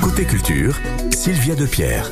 Côté culture, Sylvia Depierre.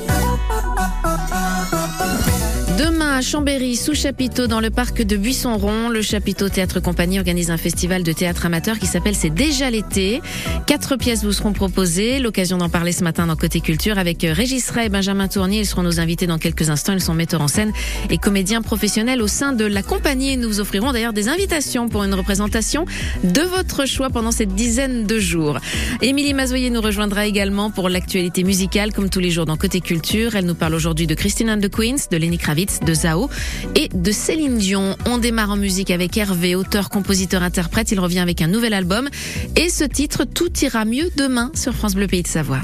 Demain à Chambéry, sous chapiteau dans le parc de Buisson-Rond, le chapiteau Théâtre Compagnie organise un festival de théâtre amateur qui s'appelle C'est déjà l'été. Quatre pièces vous seront proposées. L'occasion d'en parler ce matin dans Côté Culture avec Régis Ray et Benjamin Tournier. Ils seront nos invités dans quelques instants. Ils sont metteurs en scène et comédiens professionnels au sein de la compagnie. Nous vous offrirons d'ailleurs des invitations pour une représentation de votre choix pendant cette dizaine de jours. Émilie Mazoyer nous rejoindra également pour l'actualité musicale comme tous les jours dans Côté Culture. Elle nous parle aujourd'hui de Christine and the Queens, de Lenny Kravitz de Zao et de Céline Dion. On démarre en musique avec Hervé, auteur, compositeur, interprète. Il revient avec un nouvel album et ce titre Tout ira mieux demain sur France Bleu Pays de Savoie.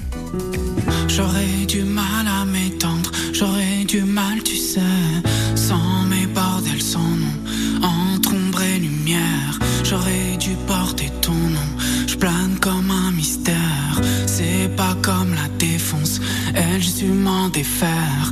J'aurais du mal à m'étendre, j'aurais du mal, tu sais, sans mes bordels, sans nom, entre ombre et lumière. J'aurais dû porter ton nom, je plane comme un mystère. C'est pas comme la défonce, elle, je m'en défaire.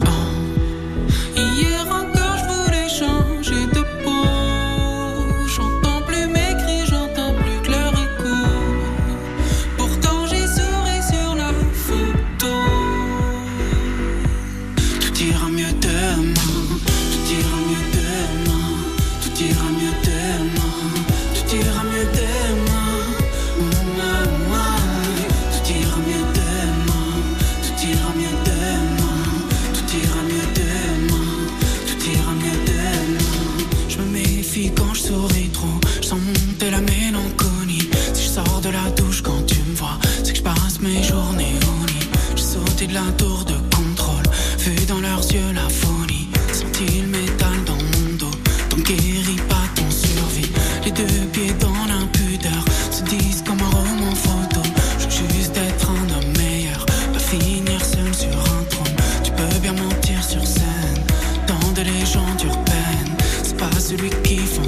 to be key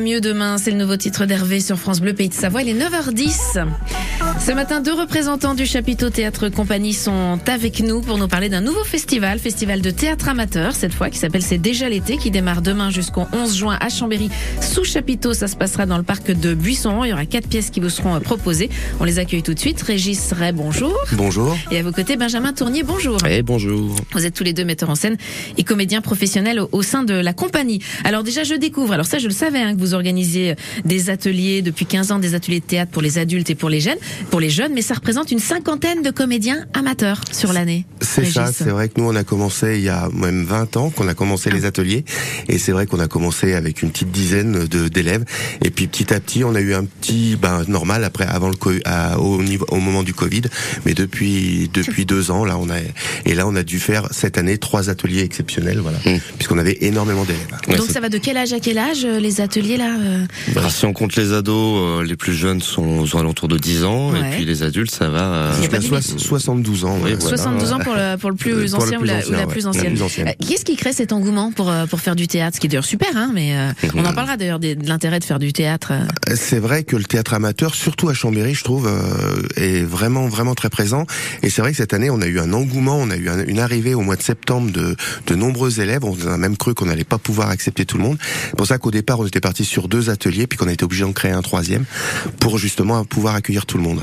mieux demain, c'est le nouveau titre d'Hervé sur France Bleu Pays de Savoie. Il est 9h10. Ce matin, deux représentants du chapiteau Théâtre Compagnie sont avec nous pour nous parler d'un nouveau festival, festival de théâtre amateur, cette fois qui s'appelle C'est déjà l'été, qui démarre demain jusqu'au 11 juin à Chambéry. Sous chapiteau, ça se passera dans le parc de Buisson. Il y aura quatre pièces qui vous seront euh, proposées. On les accueille tout de suite. Régis Ray, bonjour. Bonjour. Et à vos côtés, Benjamin Tournier, bonjour. Et bonjour. Vous êtes tous les deux metteurs en scène et comédiens professionnels au, au sein de la compagnie. Alors déjà, je découvre, alors ça je le savais, hein, que vous organisiez des ateliers depuis 15 ans, des ateliers de théâtre pour les adultes et pour les jeunes, pour les jeunes, mais ça représente une cinquantaine de comédiens amateurs sur l'année. C'est ça, c'est vrai que nous on a commencé il y a même 20 ans qu'on a commencé les ateliers et c'est vrai qu'on a commencé avec une petite dizaine d'élèves et puis petit à petit on a eu un petit ben normal après avant le à- au niveau au moment du Covid mais depuis depuis deux ans là on a et là on a dû faire cette année trois ateliers exceptionnels voilà puisqu'on avait énormément d'élèves. Ouais, Donc ça va de quel âge à quel âge euh, les ateliers là euh Bah, si on compte les ados, euh, les plus jeunes sont aux alentours de 10 ans, Ouais. Et puis les adultes, ça va. euh, Jusqu'à de soix- 72 ans. Oui, ouais, voilà. 72 ans pour le, pour le plus Euh, le ancien, plus ou, la, ancien, ou la ouais. plus ancienne. ancienne. Euh, Qu'est-ce qui crée cet engouement pour, pour faire du théâtre? Ce qui est d'ailleurs super, hein, mais euh, on en parlera d'ailleurs de l'intérêt de faire du théâtre. C'est vrai que le théâtre amateur, surtout à Chambéry, je trouve, euh, est vraiment vraiment très présent. Et c'est vrai que cette année, on a eu un engouement, on a eu un- une arrivée au mois de septembre de, de nombreux élèves. On a même cru qu'on n'allait pas pouvoir accepter tout le monde. C'est pour ça qu'au départ, on était parti sur deux ateliers, puis qu'on a été obligé d'en créer un troisième pour justement pouvoir accueillir tout le monde.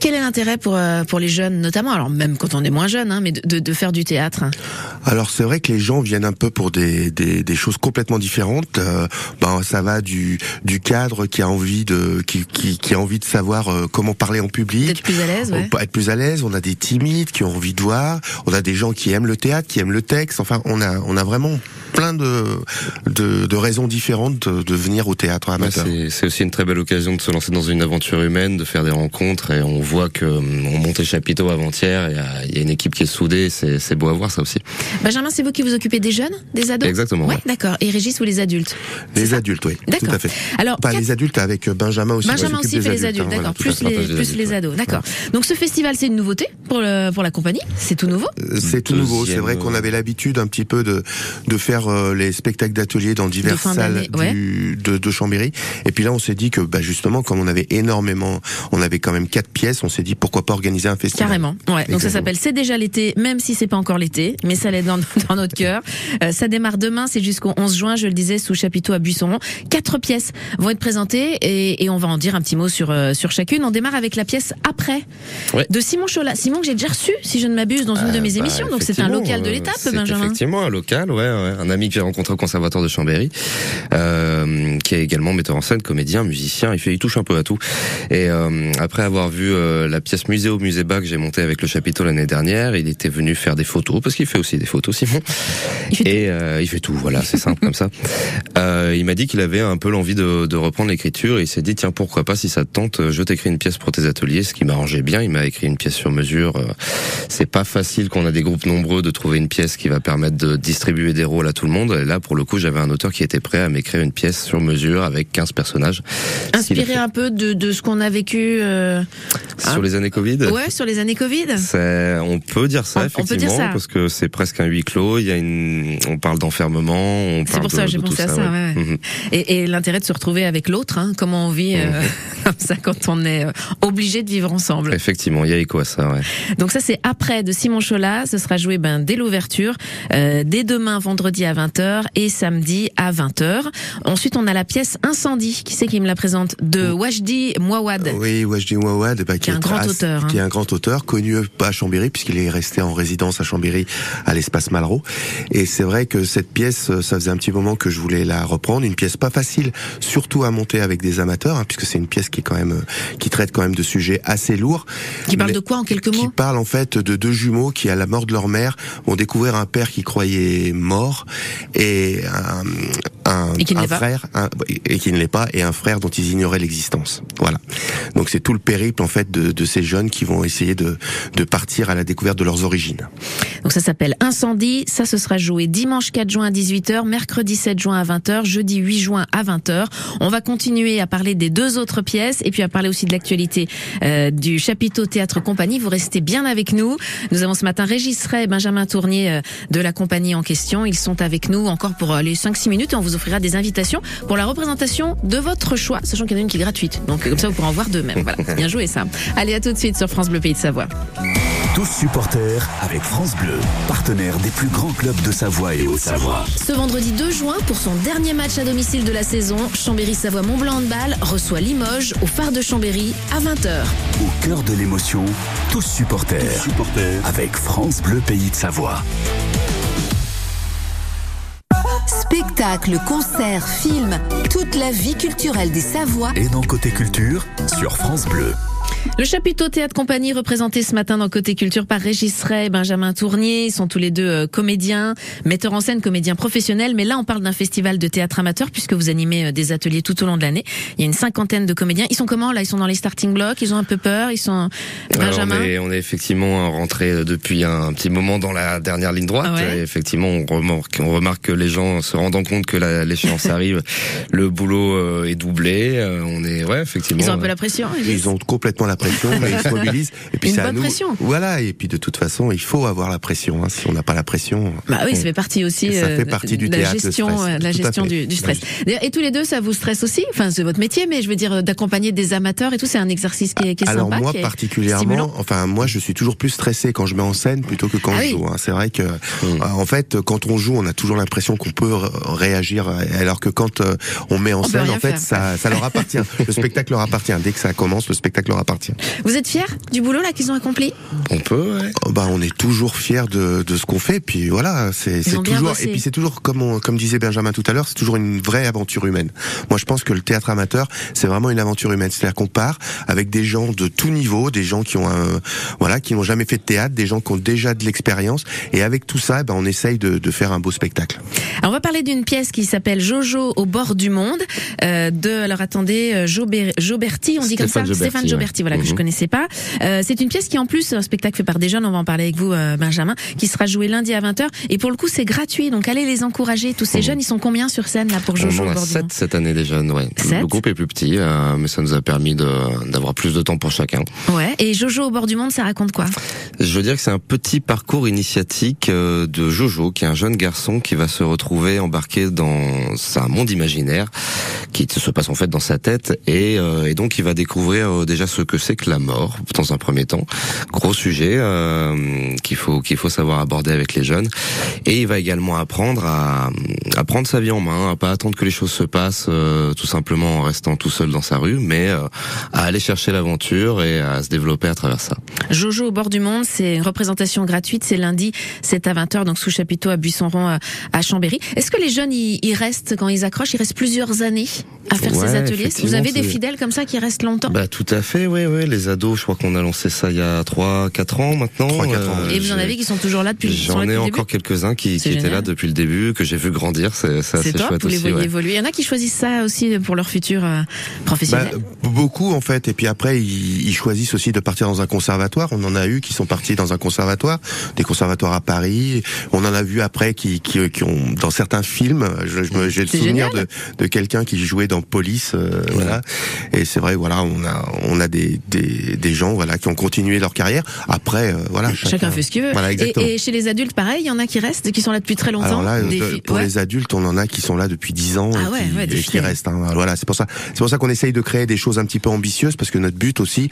Quel est l'intérêt pour euh, pour les jeunes, notamment, alors même quand on est moins jeune, hein, mais de, de, de faire du théâtre Alors c'est vrai que les gens viennent un peu pour des, des, des choses complètement différentes. Euh, ben ça va du du cadre qui a envie de qui qui, qui a envie de savoir euh, comment parler en public, D'être plus à l'aise, ouais. Être plus à l'aise. On a des timides qui ont envie de voir. On a des gens qui aiment le théâtre, qui aiment le texte. Enfin, on a on a vraiment plein de de, de raisons différentes de, de venir au théâtre Ouais, amateur. c'est c'est aussi une très belle occasion de se lancer dans une aventure humaine, de faire des rencontres et on voit que hum, on montait chapiteau avant-hier, il y a, il y a une équipe qui est soudée, c'est c'est beau à voir ça aussi. Benjamin, c'est vous qui vous occupez des jeunes, des ados Exactement, Ouais, ouais. d'accord. Et Régis, vous les adultes les adultes, oui, tout D'accord. à fait. Alors, Pas quatre- les adultes avec Benjamin aussi. Benjamin aussi fait les adultes, hein, d'accord. plus les, plus les ados, d'accord. Donc ce festival, c'est une nouveauté pour le, pour la compagnie? C'est tout nouveau? Euh, C'est tout nouveau. C'est vrai qu'on euh, avait l'habitude un petit peu de de faire euh, les spectacles d'atelier dans diverses fin salles du, de, de Chambéry. Et puis là, on s'est dit que bah, justement, comme on avait énormément, on avait quand même quatre pièces, on s'est dit pourquoi pas organiser un festival. Carrément. Ouais. Donc ça s'appelle C'est déjà l'été, même si c'est pas encore l'été, mais ça l'est dans, dans notre cœur. Euh, ça démarre demain, c'est jusqu'au 11 juin, je le disais, sous chapiteau à Buisson. Quatre pièces vont être présentées et, et on va en dire un petit mot sur euh, sur chacune. On démarre avec la pièce Après Ouais. de Simon Chola. Simon que j'ai déjà reçu, si je ne m'abuse, dans une de mes Bah, émissions. Donc c'est un local de euh, l'étape, c'est Benjamin. Effectivement, un local, ouais, ouais. Un ami que j'ai rencontré au conservatoire de Chambéry, euh, qui est également metteur en scène, comédien, musicien. Il fait, il touche un peu à tout. Et euh, après avoir vu euh, la pièce Musée au Musée Bas que j'ai montée avec le chapiteau l'année dernière, il était venu faire des photos parce qu'il fait aussi des photos, Simon. Il Et euh, il fait tout, voilà, c'est simple comme ça. Euh, il m'a dit qu'il avait un peu l'envie de, de reprendre l'écriture et il s'est dit tiens pourquoi pas si ça te tente, je t'écris une pièce pour tes ateliers, ce qui m'arrangeait bien. Il m'a écrit une pièce sur mesure. Euh, C'est pas facile quand on a des groupes nombreux de trouver une pièce qui va permettre de distribuer des rôles à tout le monde. Et là pour le coup j'avais un auteur qui était prêt à m'écrire une pièce sur mesure avec 15 personnages. Inspiré un peu de, de ce qu'on a vécu euh, sur les années Covid. ouais, sur les années Covid. C'est- on peut dire ça On- on effectivement peut dire ça. parce que c'est presque un huis clos. Il y a une, on parle d'enfermement, on C'est pour ça que j'ai pensé à ça. ouais. ouais, ouais. Mhm. Et, et l'intérêt de se retrouver avec l'autre, hein, comment on vit euh, comme ça quand on est euh, obligé de vivre ensemble. Effectivement, il y a écho à ça. Ouais. Donc ça c'est après de Simon Cholat, ce sera joué ben dès l'ouverture, euh, dès demain vendredi à 20h et samedi à 20h. Ensuite on a la pièce Incendie, qui c'est qui me la présente? De Wajdi Mouawad. Oui, Wajdi Mouawad, Qui est un grand auteur, hein. qui est un grand auteur, connu pas à Chambéry puisqu'il est resté en résidence à Chambéry à l'espace Malraux. Et c'est vrai que cette pièce, euh, ça faisait un petit moment que je voulais la reprendre, une pièce pas facile, surtout à monter avec des amateurs, hein, puisque c'est une pièce qui est quand même euh, qui traite quand même de sujets assez lourds. Qui parle de quoi en quelques qui mots? parle en fait de deux jumeaux qui, à la mort de leur mère, vont découvrir un père qui croyait mort et un, un, Et un frère un- et qui ne l'est pas et un frère dont ils ignoraient l'existence. Voilà. Donc c'est tout le périple en fait de, de ces jeunes qui vont essayer de, de partir à la découverte de leurs origines. Donc ça s'appelle Incendie, ça ce sera joué dimanche 4 juin à 18h, mercredi 7 juin à 20h, jeudi 8 juin à 20h. On va continuer à parler des deux autres pièces et puis à parler aussi de l'actualité euh, du chapiteau Théâtre Compagnie. Vous restez bien avec nous. Nous avons ce matin Régis Ray et Benjamin Tournier euh, de la compagnie en question. Ils sont avec nous encore pour euh, les 5-6 minutes et on vous offrira des invitations pour la représentation de votre choix, sachant qu'il y en a une qui est gratuite. Donc comme ça vous pourrez en voir deux même. Voilà, bien joué ça. Allez à tout de suite sur France Bleu Pays de Savoie. Tous supporters avec France Bleu, partenaire des plus grands clubs de Savoie et Haute-Savoie. Ce vendredi 2 juin, pour son dernier match à domicile de la saison, Chambéry-Savoie-Mont-Blanc Handball reçoit Limoges au phare de Chambéry à 20h. Au cœur de l'émotion, tous supporters, avec France Bleu Pays de Savoie. Spectacles, concerts, films, toute la vie culturelle des Savoies Et dans Côté Culture, sur France Bleu. Le chapiteau Théâtre Compagnie représenté ce matin dans Côté Culture par Régis Ray et Benjamin Tournier. Ils sont tous les deux euh, comédiens, metteurs en scène, comédiens professionnels. Mais là, on parle d'un festival de théâtre amateur puisque vous animez euh, des ateliers tout au long de l'année. Il y a une cinquantaine de comédiens. Ils sont comment là? Ils sont dans les starting blocks? Ils ont un peu peur? Ils sont Alors, Benjamin? on, est, on est effectivement rentré euh, depuis un petit moment dans la dernière ligne droite. Ah ouais. Et effectivement, on remarque, on remarque que les gens se rendant compte que l'échéance arrive, le boulot est doublé. On est, ouais, effectivement. Ils ont un peu la pression Ils ont complètement la pression, mais ils se mobilisent. Et puis Une c'est à bonne nous. pression. Voilà. Et puis de toute façon, il faut avoir la pression. hein. Si on n'a pas la pression, Bah oui, ça fait partie aussi ça euh, fait partie du de la théâtre, gestion, stress. euh, la gestion du, du stress. Et tous les deux, ça vous stresse aussi? Enfin, c'est votre métier, mais je veux dire euh, d'accompagner des amateurs et tout, c'est un exercice qui est, qui est Alors sympa. moi qui est particulièrement, stimulant. enfin moi je suis toujours plus stressé quand je mets en scène plutôt que quand Ah je oui. joue. hein. C'est vrai que euh, en fait quand on joue, on a toujours l'impression qu'on peut réagir, alors que quand euh, on met en On scène, en fait faire. ça, ça leur appartient. le spectacle leur appartient. Dès que ça commence, le spectacle leur appartient. Vous êtes fiers du boulot là qu'ils ont accompli? On peut, ouais. Oh, Bah, on est toujours fiers de, de ce qu'on fait. Puis voilà, c'est c'est toujours et puis c'est toujours comme on- comme disait Benjamin tout à l'heure, c'est toujours une vraie aventure humaine. Moi, je pense que le théâtre amateur, c'est vraiment une aventure humaine. C'est-à-dire qu'on part avec des gens de tout niveau, des gens qui ont un, voilà, qui n'ont jamais fait de théâtre, des gens qui ont déjà de l'expérience, et avec tout ça, ben, on essaye de, de faire un beau spectacle. Alors on va parler d'une pièce qui s'appelle Jojo au bord du monde euh, de alors attendez euh, Jober- Joberti on dit comme ça? Stéphane Joberti, Stéphane Joberti ouais. Voilà que je Mhm. connaissais pas Euh, c'est une pièce qui en plus un spectacle fait par des jeunes on va en parler avec vous euh, Benjamin qui sera joué lundi à 20h et pour le coup c'est gratuit donc allez les encourager tous ces Mhm. jeunes ils sont combien sur scène là pour Jojo on a bord du 7 monde cette année déjà, ouais. Sept Le groupe est plus petit, euh, mais ça nous a permis d'avoir plus de temps pour chacun. ouais et Jojo au bord du monde ça raconte quoi? Je veux dire que c'est un petit parcours initiatique euh, de Jojo, qui est un jeune garçon qui va se retrouver embarqué dans un monde imaginaire qui se passe en fait dans sa tête et, euh, et donc il va découvrir euh, déjà ce que c'est que la mort dans un premier temps. Gros sujet euh, qu'il faut qu'il faut savoir aborder avec les jeunes et il va également apprendre à, à prendre sa vie en main, à pas attendre que les choses se passent euh, tout simplement en restant tout seul dans sa rue, mais euh, à aller chercher l'aventure et à se développer à travers ça. Jojo au bord du monde, c'est une représentation gratuite, c'est lundi, c'est à 20h, donc sous chapiteau à Buisson-Rond à Chambéry. Est-ce que les jeunes, ils, restent, quand ils accrochent, ils restent plusieurs années à faire Ouais, ces ateliers? Vous avez des fidèles comme ça qui restent longtemps? Bah tout à fait, oui, oui. Les ados, je crois qu'on a lancé ça il y a 3 4 ans maintenant. Euh, Trois, quatre ans, Et vous en avez qui sont toujours là depuis, qui sont J'en ai le encore début quelques-uns qui, étaient là depuis le début, que j'ai vu grandir, c'est c'est C'est assez top, chouette vous les voyez ouais. évoluer. Il y en a qui choisissent ça aussi pour leur futur euh, Bah, professionnel. beaucoup en fait, et puis après ils, ils choisissent aussi de partir dans un conservatoire. On en a eu qui sont partis dans un conservatoire, des conservatoires à Paris. On en a vu après qui, qui, qui ont dans certains films. je- je me- J'ai le souvenir génial. de, de quelqu'un qui jouait dans Police, euh, voilà. Et c'est vrai, voilà, on a on a des, des, des gens voilà qui ont continué leur carrière. Après, euh, voilà, Chacun fait ce qu'il veut. Voilà, et, exactement. et chez les adultes, pareil, il y en a qui restent, qui sont là depuis très longtemps. Alors là, Des de- filles- pour ouais. les adultes, on en a qui sont là depuis 10 ans Ah et, ouais, qui, ouais, des et qui fidèles. restent. hein. Voilà, c'est pour ça. C'est pour ça qu'on essaye de créer des choses un petit peu ambitieuses parce que notre but aussi,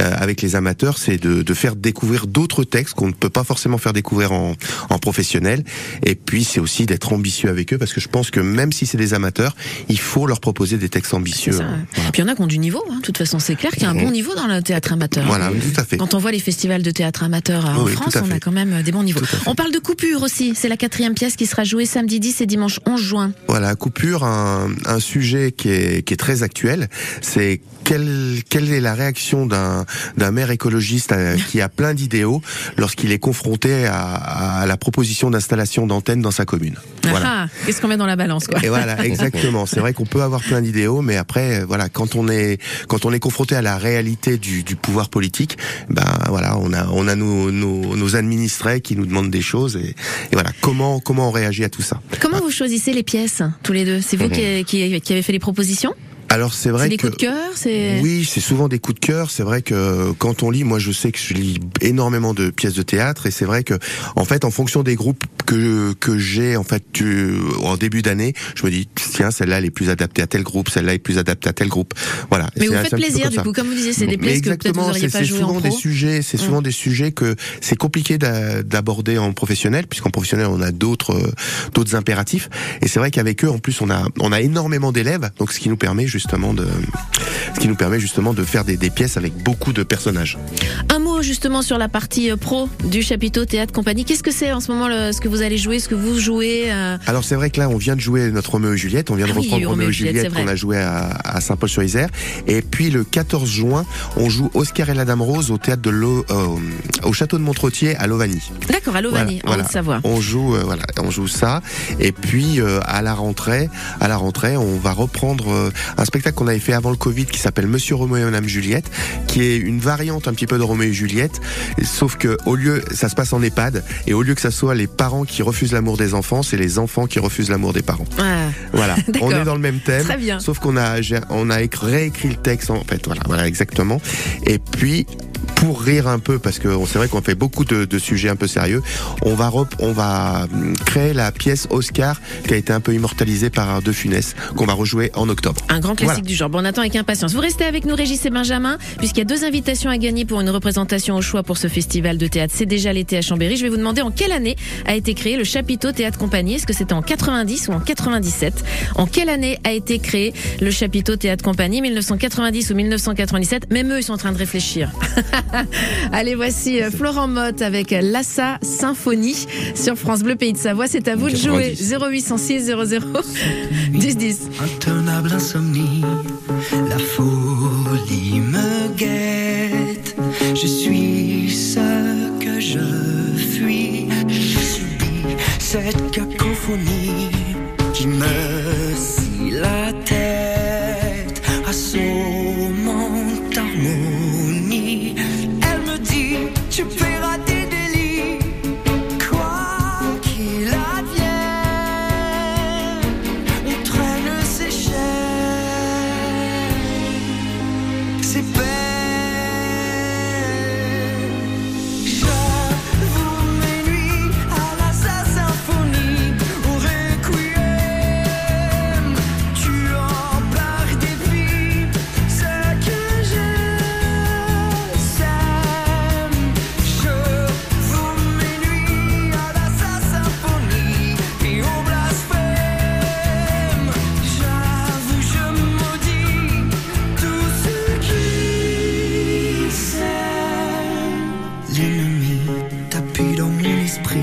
euh, avec les amateurs, c'est de, de faire découvrir d'autres textes qu'on ne peut pas forcément faire découvrir en, en professionnel. Et puis c'est aussi d'être ambitieux avec eux parce que je pense que même si c'est des amateurs, il faut leur proposer des textes ambitieux. ouais. Puis il y en a qui ont du niveau. hein. De toute façon, c'est clair qu'il y a un bon niveau dans le théâtre amateur. Voilà, tout à fait. Quand on voit les festivals de théâtre amateur euh, en Oui, France, on a quand même euh, des bons niveaux. On parle de coupure aussi. C'est la quatrième pièce qui sera jouée samedi 10 et dimanche 11 juin. Voilà, coupure, un, un sujet qui est, qui est très actuel. C'est quelle, quelle est la réaction d'un d'un maire écologiste euh, qui a plein d'idéaux lorsqu'il est confronté à, à la proposition d'installation d'antennes dans sa commune? Voilà. Ah, Qu'est-ce qu'on met dans la balance, quoi? Et voilà, exactement. C'est vrai qu'on peut avoir plein d'idéaux, mais après, euh, voilà, quand on est quand on est confronté à la réalité du, du pouvoir politique, ben voilà, on a on a nos, nos, nos administrés qui nous demandent des choses et, et voilà, comment comment on réagit à tout ça? Comment vous choisissez les pièces, tous les deux? C'est vous qui, qui, qui avez fait les propositions? Alors c'est vrai des que coups de cœur C'est Oui, c'est souvent des coups de cœur. C'est vrai que quand on lit, moi je sais que je lis énormément de pièces de théâtre et c'est vrai que en fait en fonction des groupes que que j'ai en fait tu- en début d'année, je me dis tiens celle-là elle est plus adaptée à tel groupe, celle-là est plus adaptée à tel groupe. Voilà. Mais vous faites plaisir, du coup. Comme vous disiez, c'est des pièces que peut-être vous c'est pas joué en souvent des pro. sujets, c'est souvent des sujets que c'est compliqué d'a- d'aborder en professionnel, puisqu'en professionnel on a d'autres d'autres impératifs. Et c'est vrai qu'avec eux, en plus, on a on a énormément d'élèves, donc ce qui nous permet justement de ce qui nous permet justement de faire des, pièces avec beaucoup de personnages. Mot justement sur la partie euh, pro du chapiteau théâtre compagnie. Qu'est-ce que c'est en ce moment le- ce que vous allez jouer, ce que vous jouez euh, Alors c'est vrai que là, on vient de jouer notre Roméo et Juliette, on vient de Ah reprendre Roméo Roméo et et Juliette, qu'on a joué à, à Saint-Paul-sur-Isère. Et puis le 14 juin, on joue Oscar et la Dame Rose au théâtre de l'eau, au château de Montretier à Lovani. D'accord, à Lovani, Voilà, en Haute-Savoie. On joue, euh, voilà, on joue ça. Et puis euh, à la rentrée, à la rentrée, on va reprendre un spectacle qu'on avait fait avant le Covid qui s'appelle Monsieur Roméo et Madame Juliette, qui est une variante un petit peu de Roméo et Juliette, sauf que au lieu, ça se passe en EHPAD, et au lieu que ça soit les parents qui refusent l'amour des enfants, c'est les enfants qui refusent l'amour des parents. Ah, Voilà, on est dans le même thème. Très bien. Sauf qu'on a, on a écrit- réécrit le texte en fait. Voilà, voilà exactement. Et puis pour rire un peu, parce que c'est vrai qu'on fait beaucoup de, de sujets un peu sérieux, on va, rep- on va hum, créer la pièce Oscar qui a été un peu immortalisée par De Funès, qu'on va rejouer en octobre. Un grand classique Voilà. du genre. Bon, on attend avec impatience. Vous restez avec nous, Régis et Benjamin, puisqu'il y a deux invitations à gagner pour une représentation au choix pour ce festival de théâtre. C'est déjà l'été à Chambéry. Je vais vous demander en quelle année a été créé le chapiteau Théâtre Compagnie. Est-ce que c'était en 90 ou en 97 En quelle année a été créé le chapiteau Théâtre Compagnie? 1990 ou 1997 Même eux, ils sont en train de réfléchir. Allez, voici euh, Florent Motte avec Lassa Symphonie sur France Bleu Pays de Savoie. C'est à vous de jouer. 90. 0806 00 10 10. intenable insomnie, la folie me guette. Je suis ce que je fuis, je subis cette cacophonie qui me Tapis dans mon esprit.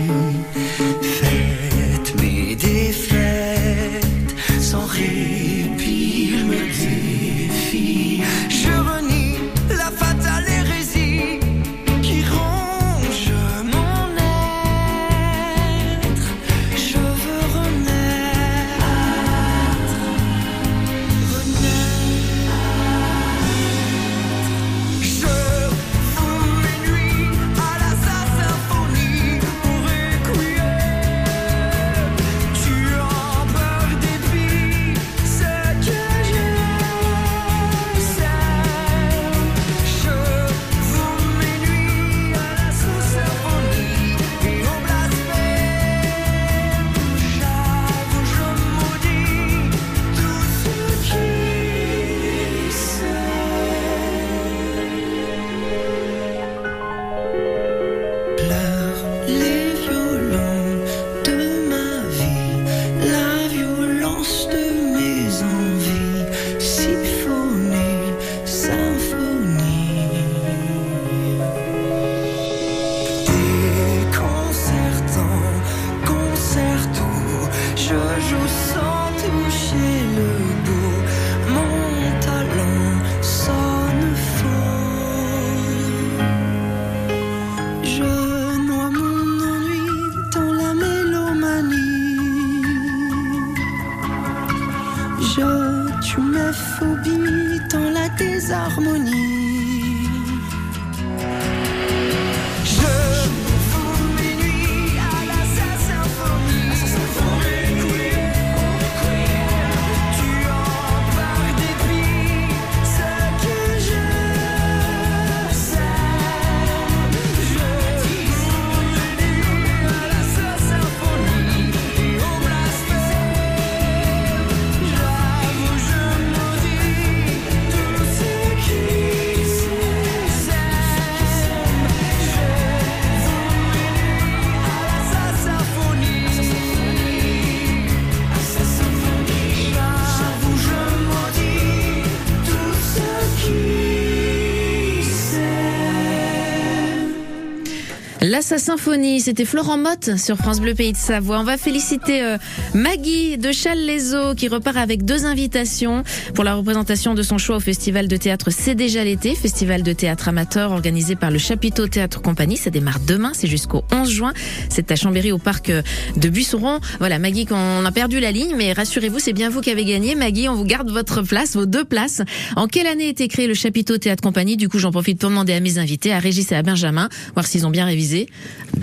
Sa symphonie, c'était Florent Motte sur France Bleu Pays de Savoie. On va féliciter euh, Maggie de Challes-les-Eaux qui repart avec deux invitations pour la représentation de son choix au Festival de théâtre C'est déjà l'été, festival de théâtre amateur organisé par le Chapiteau Théâtre Compagnie. Ça démarre demain, c'est jusqu'au 11 juin. C'est à Chambéry au parc euh, de Buisseron. Voilà, Maggie, on a perdu la ligne, mais rassurez-vous, c'est bien vous qui avez gagné. Maggie, on vous garde votre place, vos deux places. En quelle année a été créé le Chapiteau Théâtre Compagnie? Du coup, j'en profite pour demander à mes invités, à Régis et à Benjamin, voir s'ils ont bien révisé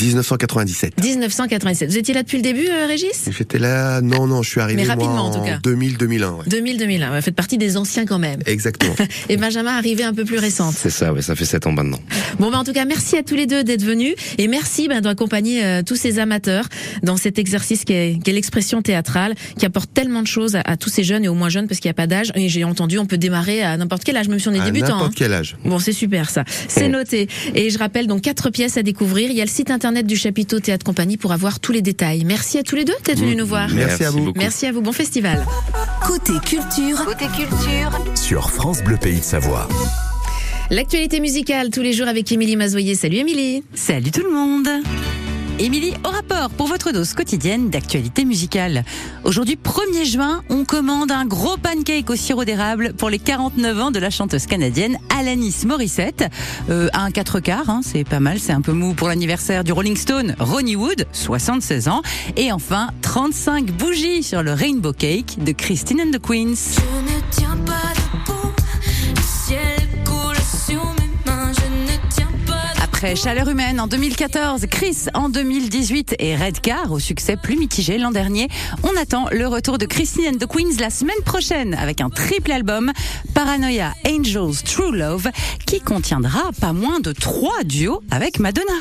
1997. 1997. Vous étiez là depuis le début, euh, Régis? J'étais là, non, non, je suis arrivé Mais moi, en tout cas. 2000-2001. Ouais. 2000-2001. Vous faites partie des anciens quand même. Exactement. Et Benjamin arrivé un peu plus récente. C'est ça, ouais, ça fait 7 ans maintenant. Bon, ben, en tout cas, merci à tous les deux d'être venus et merci ben, d'accompagner euh, tous ces amateurs dans cet exercice qui est, l'expression théâtrale, qui apporte tellement de choses à, à tous ces jeunes et aux moins jeunes parce qu'il n'y a pas d'âge. Et j'ai entendu, on peut démarrer à n'importe quel âge, même si on est à débutant. n'importe hein. quel âge. Bon, c'est super ça. C'est noté. Et je rappelle donc quatre pièces à découvrir. Il y a le site internet du chapiteau Théâtre Compagnie pour avoir tous les détails. Merci à tous les deux d'être venus nous voir. Merci à vous. beaucoup. Merci à vous. Bon festival. Côté culture, côté culture, Sur France Bleu Pays de Savoie. L'actualité musicale tous les jours avec Émilie Mazoyer. Salut Émilie. Salut tout le monde Émilie, au rapport pour votre dose quotidienne d'actualité musicale. Aujourd'hui, 1er juin, on commande un gros pancake au sirop d'érable pour les 49 ans de la chanteuse canadienne Alanis Morissette. Euh, un 4 quarts, hein, c'est pas mal, c'est un peu mou pour l'anniversaire du Rolling Stone Ronnie Wood, 76 ans. Et enfin, 35 bougies sur le Rainbow Cake de Christine and the Queens. Après Chaleur humaine en 2014, Chris en 2018 et Redcar au succès plus mitigé l'an dernier, on attend le retour de Christine and the Queens la semaine prochaine avec un triple album Paranoia Angels True Love qui contiendra pas moins de trois duos avec Madonna.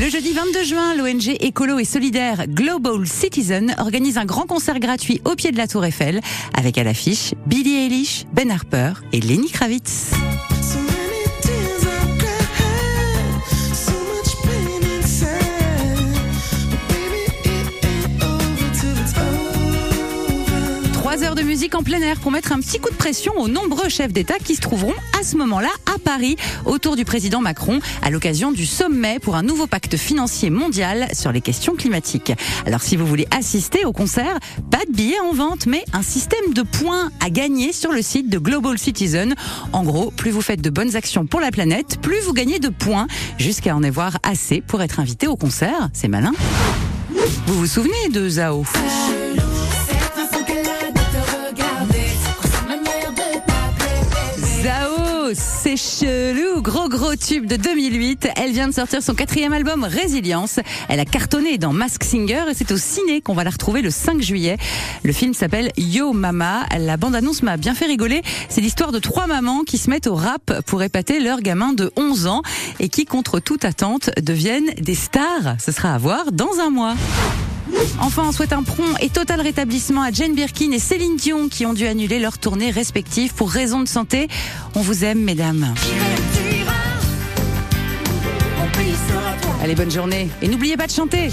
Le jeudi 22 juin, l'ONG écolo et solidaire Global Citizen organise un grand concert gratuit au pied de la Tour Eiffel avec à l'affiche Billie Eilish, Ben Harper et Lenny Kravitz. De musique en plein air pour mettre un petit coup de pression aux nombreux chefs d'État qui se trouveront à ce moment-là à Paris autour du président Macron à l'occasion du sommet pour un nouveau pacte financier mondial sur les questions climatiques. Alors si vous voulez assister au concert, pas de billets en vente, mais un système de points à gagner sur le site de Global Citizen. En gros, plus vous faites de bonnes actions pour la planète, plus vous gagnez de points jusqu'à en avoir assez pour être invité au concert. C'est malin. Vous vous souvenez de Zao? C'est chelou, gros gros tube de 2008. Elle vient de sortir son quatrième album Résilience. Elle a cartonné dans Mask Singer et c'est au ciné qu'on va la retrouver le 5 juillet. Le film s'appelle Yo Mama. La bande-annonce m'a bien fait rigoler. C'est l'histoire de trois mamans qui se mettent au rap pour épater leur gamin de 11 ans et qui, contre toute attente, deviennent des stars. Ce sera à voir dans un mois. Enfin, on souhaite un prompt et total rétablissement à Jane Birkin et Céline Dion qui ont dû annuler leurs tournées respectives pour raison de santé. On vous aime, mesdames. Allez, bonne journée. Et n'oubliez pas de chanter.